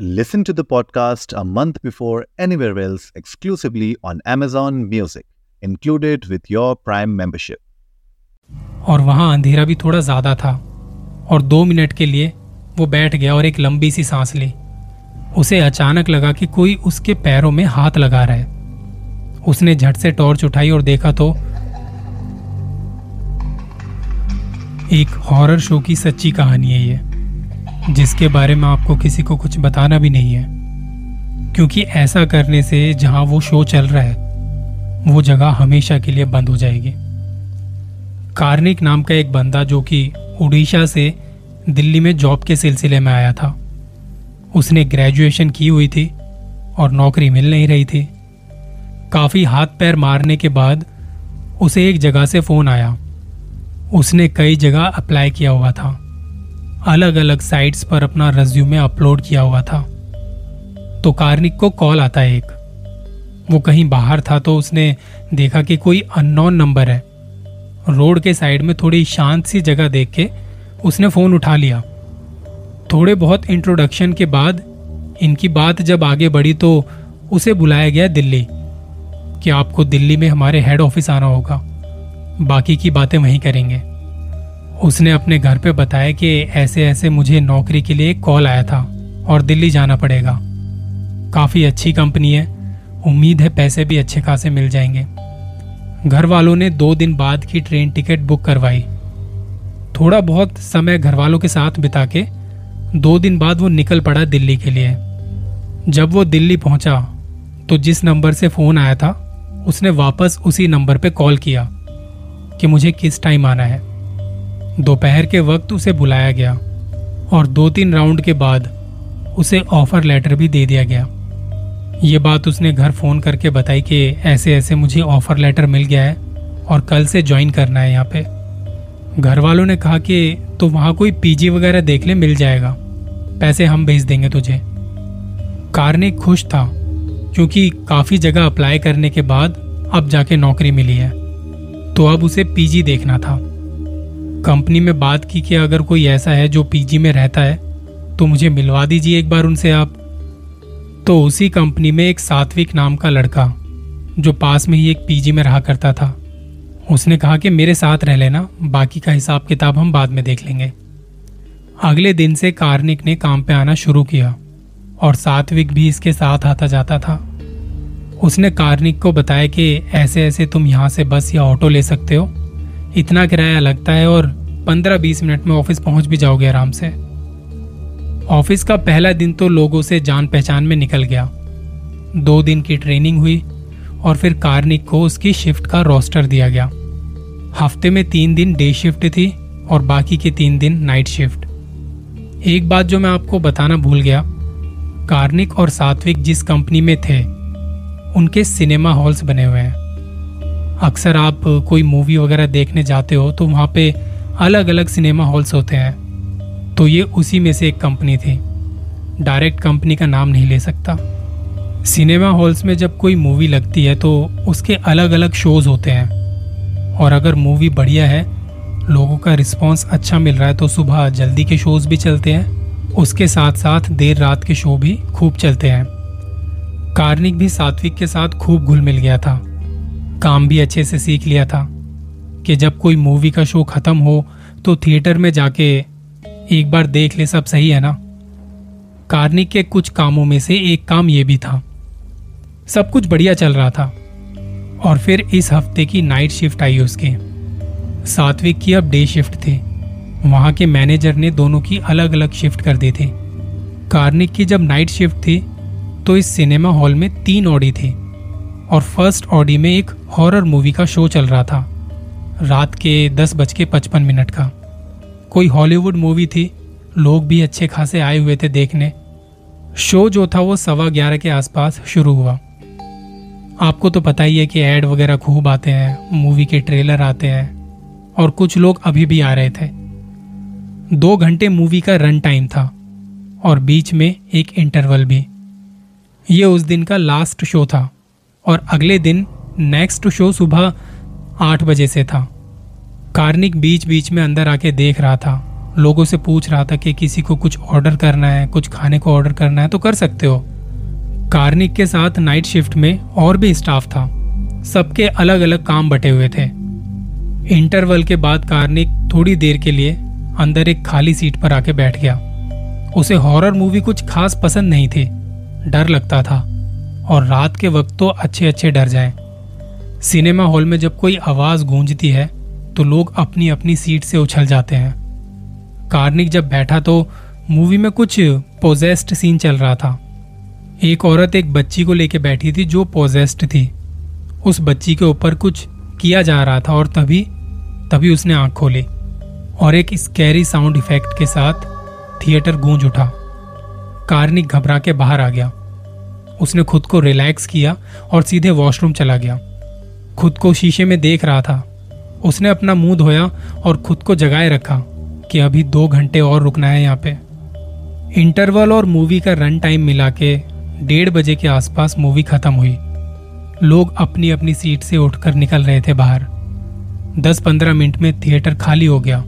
Listen to the podcast a month before anywhere else exclusively on Amazon Music, included with your Prime membership. और वहाँ अंधेरा भी थोड़ा ज़्यादा था और दो मिनट के लिए वो बैठ गया और एक लंबी सी सांस ली उसे अचानक लगा कि कोई उसके पैरों में हाथ लगा रहा है उसने झट से टॉर्च उठाई और देखा तो एक हॉरर शो की सच्ची कहानी है ये जिसके बारे में आपको किसी को कुछ बताना भी नहीं है। क्योंकि ऐसा करने से जहाँ वो शो चल रहा है, वो जगह हमेशा के लिए बंद हो जाएगी। कार्निक नाम का एक बंदा जो कि उड़ीसा से दिल्ली में जॉब के सिलसिले में आया था। उसने ग्रेजुएशन की हुई थी और नौकरी मिल नहीं रही थी। काफ़ी हाथ पैर मारने के बाद उसे एक जगह से फ़ोन आया। उसने कई जगह अप्लाई किया हुआ था। अलग अलग साइट्स पर अपना रेज्यूमे अपलोड किया हुआ था। तो कार्निक को कॉल आता है एक। वो कहीं बाहर था तो उसने देखा कि कोई अननोन नंबर है। रोड के साइड में थोड़ी शांत सी जगह देख के उसने फ़ोन उठा लिया। थोड़े बहुत इंट्रोडक्शन के बाद इनकी बात जब आगे बढ़ी तो उसे बुलाया गया दिल्ली कि आपको दिल्ली में हमारे हेड ऑफ़िस आना होगा। बाकी की बातें वहीं करेंगे। उसने अपने घर पे बताया कि ऐसे ऐसे मुझे नौकरी के लिए कॉल आया था और दिल्ली जाना पड़ेगा। काफ़ी अच्छी कंपनी है। उम्मीद है पैसे भी अच्छे खासे मिल जाएँगे। घर वालों ने दो दिन बाद की ट्रेन टिकट बुक करवाई। थोड़ा बहुत समय घर वालों के साथ बिता के दो दिन बाद वो निकल पड़ा दिल्ली के लिए। जब वो दिल्ली पहुँचा तो जिस नंबर से फ़ोन आया था, उसने वापस उसी नंबर पे कॉल किया कि मुझे किस टाइम आना है। दोपहर के वक्त उसे बुलाया गया और दो तीन राउंड के बाद उसे ऑफ़र लेटर भी दे दिया गया। ये बात उसने घर फ़ोन करके बताई कि ऐसे ऐसे मुझे ऑफ़र लेटर मिल गया है और कल से ज्वाइन करना है यहाँ पे। घर वालों ने कहा कि तो वहाँ कोई पीजी वगैरह देख ले, मिल जाएगा। पैसे हम भेज देंगे तुझे। कार्निक खुश था, क्योंकि काफ़ी जगह अप्लाई करने के बाद अब जाके नौकरी मिली है। तो अब उसे पीजी देखना था। कंपनी में बात की कि अगर कोई ऐसा है जो पीजी में रहता है तो मुझे मिलवा दीजिए एक बार उनसे आप। तो उसी कंपनी में एक सात्विक नाम का लड़का, जो पास में ही एक पीजी में रहा करता था, उसने कहा कि मेरे साथ रह लेना, बाकी का हिसाब किताब हम बाद में देख लेंगे। अगले दिन से कार्निक ने काम पे आना शुरू किया, और सात्विक भी इसके साथ आता जाता था। उसने कार्निक को बताया कि ऐसे ऐसे तुम यहाँ से बस या ऑटो ले सकते हो इतना किराया लगता है और पंद्रह बीस मिनट में ऑफ़िस पहुँच भी जाओगे आराम से। ऑफ़िस का पहला दिन तो लोगों से जान पहचान में निकल गया। दो दिन की ट्रेनिंग हुई और फिर कार्निक को उसकी शिफ्ट का रोस्टर दिया गया। हफ़्ते में तीन दिन डे शिफ्ट थी और बाकी के तीन दिन नाइट शिफ्ट। एक बात जो मैं आपको बताना भूल गया, कार्निक और सात्विक जिस कंपनी में थे, उनके सिनेमा हॉल्स बने हुए हैं। अक्सर आप कोई मूवी वगैरह देखने जाते हो तो वहाँ पे अलग अलग सिनेमा हॉल्स होते हैं। तो ये उसी में से एक कंपनी थी। डायरेक्ट कंपनी का नाम नहीं ले सकता। सिनेमा हॉल्स में जब कोई मूवी लगती है तो उसके अलग अलग शोज़ होते हैं। और अगर मूवी बढ़िया है, लोगों का रिस्पॉन्स अच्छा मिल रहा है तो सुबह जल्दी के शोज़ भी चलते हैं। उसके साथ साथ देर रात के शो भी खूब चलते हैं। कार्निक भी सात्विक के साथ खूब घुल मिल गया था। काम भी अच्छे से सीख लिया था कि जब कोई मूवी का शो खत्म हो तो थिएटर में जाके एक बार देख ले सब सही है ना? कार्निक के कुछ कामों में से एक काम यह भी था। सब कुछ बढ़िया चल रहा था और फिर इस हफ़्ते की नाइट शिफ्ट आई उसके। सात्विक की अब डे शिफ्ट थी। वहाँ के मैनेजर ने दोनों की अलग अलग शिफ्ट कर दी थी। कार्निक की जब नाइट शिफ्ट थी तो इस सिनेमा हॉल में तीन ऑडी थे। और फ़र्स्ट ऑडी में एक हॉरर मूवी का शो चल रहा था, रात के दस बज के पचपन मिनट का। कोई हॉलीवुड मूवी थी, लोग भी अच्छे खासे आए हुए थे देखने। शो जो था वो सवा ग्यारह के आसपास शुरू हुआ। आपको तो पता ही है कि एड वगैरह खूब आते हैं, मूवी के ट्रेलर आते हैं, और कुछ लोग अभी भी आ रहे थे। दो घंटे मूवी का रन टाइम था, और बीच में एक इंटरवल भी। ये उस दिन का लास्ट शो था। और अगले दिन नेक्स्ट शो सुबह आठ बजे से था। कार्निक बीच बीच में अंदर आके देख रहा था। लोगों से पूछ रहा था कि किसी को कुछ ऑर्डर करना है, कुछ खाने को ऑर्डर करना है तो कर सकते हो। कार्निक के साथ नाइट शिफ्ट में और भी स्टाफ था। सबके अलग अलग काम बटे हुए थे। इंटरवल के बाद कार्निक थोड़ी देर के लिए अंदर एक खाली सीट पर आके बैठ गया। उसे हॉरर मूवी कुछ खास पसंद नहीं थी। डर लगता था। और रात के वक्त तो अच्छे अच्छे डर जाएँ। सिनेमा हॉल में जब कोई आवाज़ गूंजती है तो लोग अपनी अपनी सीट से उछल जाते हैं। कार्निक जब बैठा तो मूवी में कुछ पोजेस्ट सीन चल रहा था। एक औरत एक बच्ची को लेके बैठी थी जो पोजेस्ट थी। उस बच्ची के ऊपर कुछ किया जा रहा था और तभी तभी उसने आँख खोली और एक स्कैरी साउंड इफ़ेक्ट के साथ थिएटर गूंज उठा। कार्निक घबरा के बाहर आ गया। उसने खुद को रिलैक्स किया और सीधे वॉशरूम चला गया। खुद को शीशे में देख रहा था। उसने अपना मुँह धोया और खुद को जगाए रखा कि अभी दो घंटे और रुकना है यहाँ पे। इंटरवल और मूवी का रन टाइम मिला के डेढ़ बजे के आसपास मूवी खत्म हुई। लोग अपनी अपनी सीट से उठकर निकल रहे थे बाहर। दस पंद्रह मिनट में थिएटर खाली हो गया।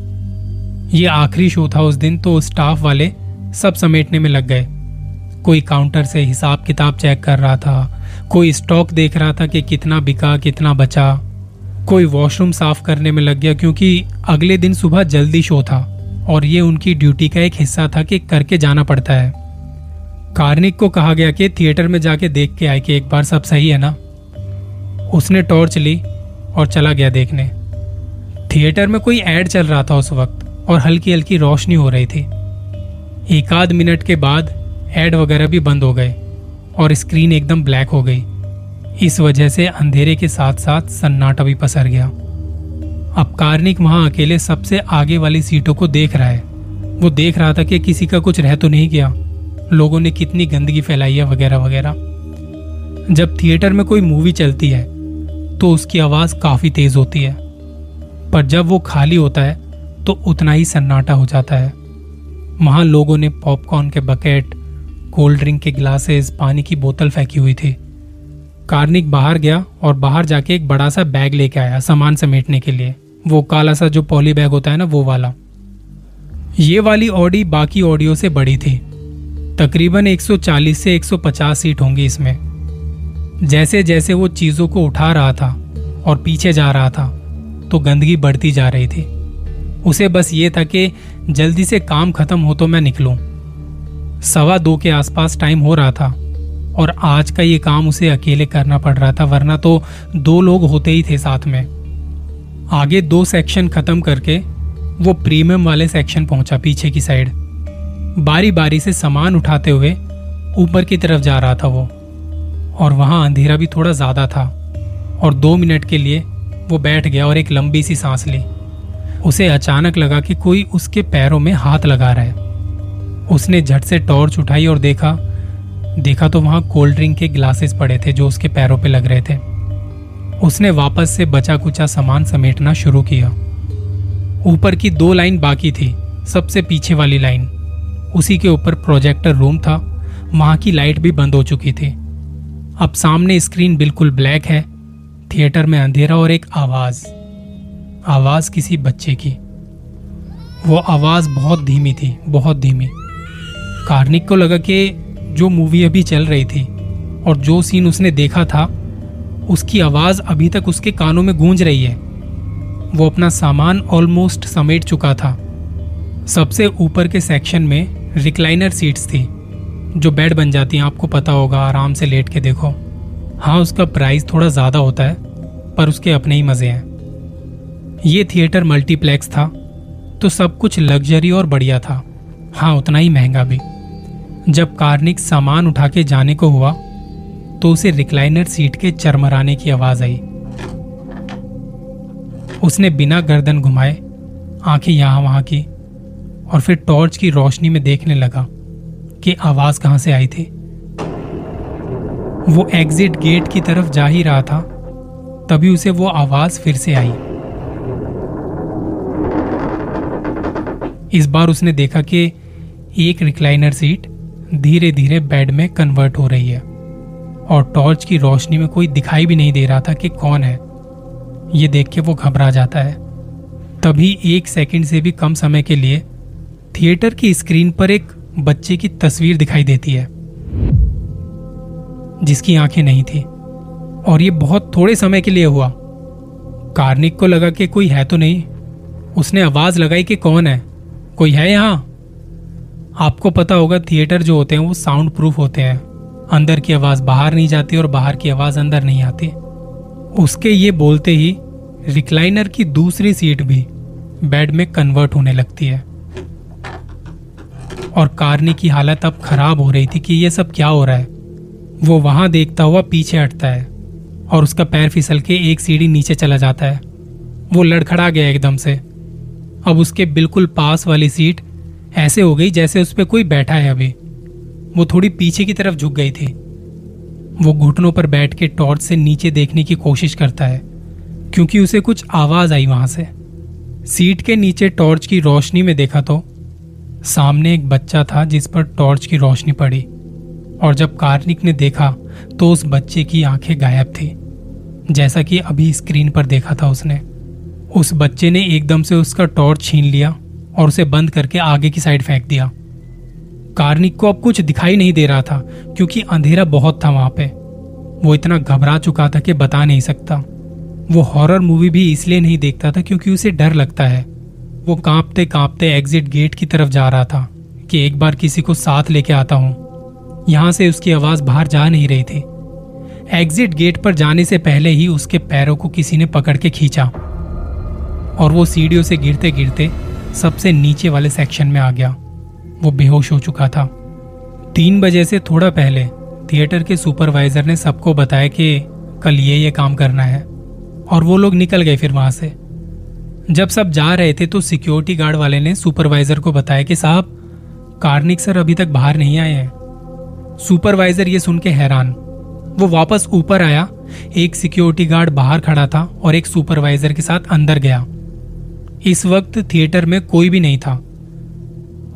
ये आखिरी शो था उस दिन तो स्टाफ वाले सब समेटने में लग गए। कोई काउंटर से हिसाब किताब चेक कर रहा था, कोई स्टॉक देख रहा था कि कितना बिका, कितना बचा। कोई वॉशरूम साफ़ करने में लग गया क्योंकि अगले दिन सुबह जल्दी शो था और ये उनकी ड्यूटी का एक हिस्सा था कि करके जाना पड़ता है। कार्निक को कहा गया कि थिएटर में जाके देख के आए कि एक बार सब सही है ना? उसने टॉर्च ली और चला गया देखने। थिएटर में कोई एड चल रहा था उस वक्त और हल्की हल्की रोशनी हो रही थी। एक आध मिनट के बाद एड वगैरह भी बंद हो गए और स्क्रीन एकदम ब्लैक हो गई। इस वजह से अंधेरे के साथ साथ सन्नाटा भी पसर गया। अब कार्निक वहाँ अकेले सबसे आगे वाली सीटों को देख रहा है। वो देख रहा था कि किसी का कुछ रह तो नहीं गया। लोगों ने कितनी गंदगी फैलाई है वगैरह वगैरह। जब थिएटर में कोई मूवी चलती है तो उसकी आवाज़ काफ़ी तेज होती है। पर जब वो खाली होता है तो उतना ही सन्नाटा हो जाता है। वहाँ लोगों ने पॉपकॉर्न के बकेट कोल्ड ड्रिंक के ग्लासेस पानी की बोतल फेंकी हुई थी। कार्निक बाहर गया और बाहर जाके एक बड़ा सा बैग लेके आया सामान समेटने के लिए। वो काला सा जो पॉली बैग होता है ना, वो वाला। ये वाली ऑडी बाकी ऑडियो से बड़ी थी। तकरीबन 140 से 150 सीट होंगी इसमें। जैसे जैसे वो चीज़ों को उठा रहा था और पीछे जा रहा था तो गंदगी बढ़ती जा रही थी। उसे बस ये था कि जल्दी से काम खत्म हो तो मैं निकलूं। सवा दो के आसपास टाइम हो रहा था और आज का ये काम उसे अकेले करना पड़ रहा था, वरना तो दो लोग होते ही थे साथ में। आगे दो सेक्शन खत्म करके वो प्रीमियम वाले सेक्शन पहुँचा पीछे की साइड बारी बारी से सामान उठाते हुए ऊपर की तरफ़ जा रहा था वो। और वहाँ अंधेरा भी थोड़ा ज़्यादा था और दो मिनट के लिए वो बैठ गया और एक लंबी सी सांस ली। उसे अचानक लगा कि कोई उसके पैरों में हाथ लगा रहा है। उसने झट से टॉर्च उठाई और देखा देखा तो वहाँ कोल्ड ड्रिंक के ग्लासेस पड़े थे जो उसके पैरों पे लग रहे थे। उसने वापस से बचा कुचा सामान समेटना शुरू किया। ऊपर की दो लाइन बाकी थी, सबसे पीछे वाली लाइन। उसी के ऊपर प्रोजेक्टर रूम था, वहाँ की लाइट भी बंद हो चुकी थी। अब सामने स्क्रीन बिल्कुल ब्लैक है, थिएटर में अंधेरा और एक आवाज़। आवाज़ किसी बच्चे की। वो आवाज़ बहुत धीमी थी, बहुत धीमी। कार्निक को लगा कि जो मूवी अभी चल रही थी और जो सीन उसने देखा था, उसकी आवाज़ अभी तक उसके कानों में गूंज रही है। वो अपना सामान ऑलमोस्ट समेट चुका था। सबसे ऊपर के सेक्शन में रिक्लाइनर सीट्स थी, जो बेड बन जाती हैं, आपको पता होगा, आराम से लेट के देखो। हाँ उसका प्राइस थोड़ा ज़्यादा होता है, पर उसके अपने ही मज़े हैं। ये थिएटर मल्टीप्लेक्स था तो सब कुछ लग्जरी और बढ़िया था। हाँ उतना ही महँगा भी। जब कार्निक सामान उठा के जाने को हुआ तो उसे रिक्लाइनर सीट के चरमराने की आवाज़ आई। उसने बिना गर्दन घुमाए आँखें यहाँ वहाँ की और फिर टॉर्च की रोशनी में देखने लगा कि आवाज़ कहाँ से आई थी। वो एग्जिट गेट की तरफ़ जा ही रहा था, तभी उसे वो आवाज़ फिर से आई। इस बार उसने देखा कि एक रिक्लाइनर सीट धीरे धीरे बेड में कन्वर्ट हो रही है। और टॉर्च की रोशनी में कोई दिखाई भी नहीं दे रहा था कि कौन है। ये देख के वो घबरा जाता है। तभी एक सेकंड से भी कम समय के लिए थिएटर की स्क्रीन पर एक बच्चे की तस्वीर दिखाई देती है, जिसकी आँखें नहीं थी। और ये बहुत थोड़े समय के लिए हुआ। कार्निक को लगा कि कोई है तो नहीं। उसने आवाज़ लगाई कि कौन है? कोई है यहाँ? आपको पता होगा थिएटर जो होते हैं, वो साउंड प्रूफ होते हैं। अंदर की आवाज़ बाहर नहीं जाती और बाहर की आवाज़ अंदर नहीं आती। उसके ये बोलते ही रिक्लाइनर की दूसरी सीट भी बेड में कन्वर्ट होने लगती है। और कारनी की हालत अब खराब हो रही थी कि ये सब क्या हो रहा है? वो वहाँ देखता हुआ पीछे हटता है और उसका पैर फिसल के एक सीढ़ी नीचे चला जाता है। वो लड़खड़ा गया एकदम से। अब उसके बिल्कुल पास वाली सीट ऐसे हो गई जैसे उस पर कोई बैठा है अभी। वो थोड़ी पीछे की तरफ़ झुक गई थी। वो घुटनों पर बैठ के टॉर्च से नीचे देखने की कोशिश करता है, क्योंकि उसे कुछ आवाज़ आई वहाँ से। सीट के नीचे टॉर्च की रोशनी में देखा तो सामने एक बच्चा था जिस पर टॉर्च की रोशनी पड़ी, और जब कार्निक ने देखा तो उस बच्चे की आँखें गायब थी, जैसा कि अभी स्क्रीन पर देखा था उसने। उस बच्चे ने एकदम से उसका टॉर्च छीन लिया और उसे बंद करके आगे की साइड फेंक दिया। कार्निक को अब कुछ दिखाई नहीं दे रहा था, क्योंकि अंधेरा बहुत था वहाँ पे। वो इतना घबरा चुका था कि बता नहीं सकता। वो हॉरर मूवी भी इसलिए नहीं देखता था क्योंकि उसे डर लगता है। वो कांपते कांपते एग्जिट गेट की तरफ़ जा रहा था, कि एक बार किसी को साथ लेके आता हूँ। यहाँ से उसकी आवाज़ बाहर जा नहीं रही थी। एग्जिट गेट पर जाने से पहले ही उसके पैरों को किसी ने पकड़ के खींचा। और वो सीढ़ियों से गिरते गिरते सबसे नीचे वाले सेक्शन में आ गया। वो बेहोश हो चुका था। तीन बजे से थोड़ा पहले थिएटर के सुपरवाइजर ने सबको बताया कि कल ये ये काम करना है और वो लोग निकल गए फिर वहाँ से। जब सब जा रहे थे तो सिक्योरिटी गार्ड वाले ने सुपरवाइजर को बताया कि साहब, कार्निक सर अभी तक बाहर नहीं आए हैं। सुपरवाइजर ये सुन के हैरान। वो वापस ऊपर आया, एक सिक्योरिटी गार्ड बाहर खड़ा था और एक सुपरवाइजर के साथ अंदर गया। इस वक्त थिएटर में कोई भी नहीं था।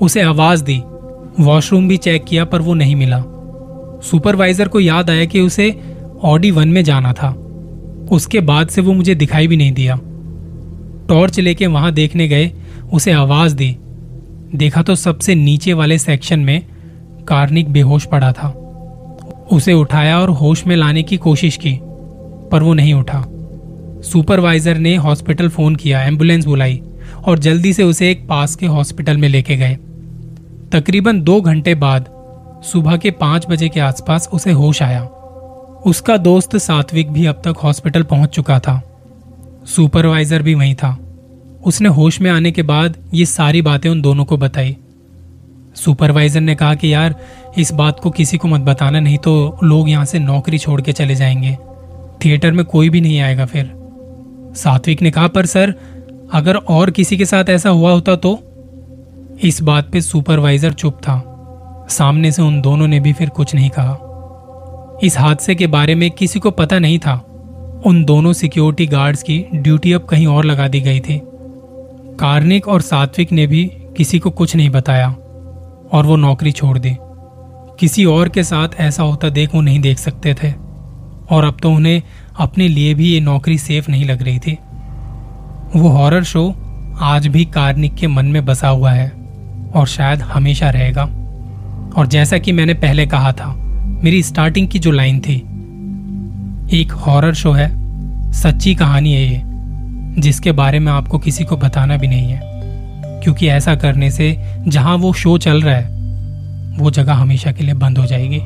उसे आवाज़ दी। वॉशरूम भी चेक किया, पर वो नहीं मिला। सुपरवाइजर को याद आया कि उसे ऑडी वन में जाना था। उसके बाद से वो मुझे दिखाई भी नहीं दिया। टॉर्च लेके वहाँ देखने गए, उसे आवाज़ दी। देखा तो सबसे नीचे वाले सेक्शन में कार्निक बेहोश पड़ा था। उसे उठाया और होश में लाने की कोशिश की, पर वो नहीं उठा। सुपरवाइजर ने हॉस्पिटल फ़ोन किया, एंबुलेंस बुलाई और जल्दी से उसे एक पास के हॉस्पिटल में लेके गए। तकरीबन दो घंटे बाद, सुबह के पाँच बजे के आसपास उसे होश आया। उसका दोस्त सात्विक भी अब तक हॉस्पिटल पहुँच चुका था। सुपरवाइजर भी वहीं था। उसने होश में आने के बाद ये सारी बातें उन दोनों को बताई। सुपरवाइजर ने कहा कि यार, इस बात को किसी को मत बताना, नहीं तो लोग यहाँ से नौकरी छोड़ के चले जाएँगे। थिएटर में कोई भी नहीं आएगा फिर। सात्विक ने कहा, पर सर, अगर और किसी के साथ ऐसा हुआ होता तो? इस बात पे सुपरवाइजर चुप था। सामने से उन दोनों ने भी फिर कुछ नहीं कहा। इस हादसे के बारे में किसी को पता नहीं था। उन दोनों सिक्योरिटी गार्ड्स की ड्यूटी अब कहीं और लगा दी गई थी। कार्निक और सात्विक ने भी किसी को कुछ नहीं बताया और वो नौकरी छोड़ दी। किसी और के साथ ऐसा होता देख वो नहीं देख सकते थे। और अब तो उन्हें अपने लिए भी ये नौकरी सेफ़ नहीं लग रही थी। वो हॉरर शो आज भी कार्निक के मन में बसा हुआ है और शायद हमेशा रहेगा। और जैसा कि मैंने पहले कहा था, मेरी स्टार्टिंग की जो लाइन थी, एक हॉरर शो है, सच्ची कहानी है ये, जिसके बारे में आपको किसी को बताना भी नहीं है। क्योंकि ऐसा करने से जहाँ वो शो चल रहा है, वो जगह हमेशा के लिए बंद हो जाएगी।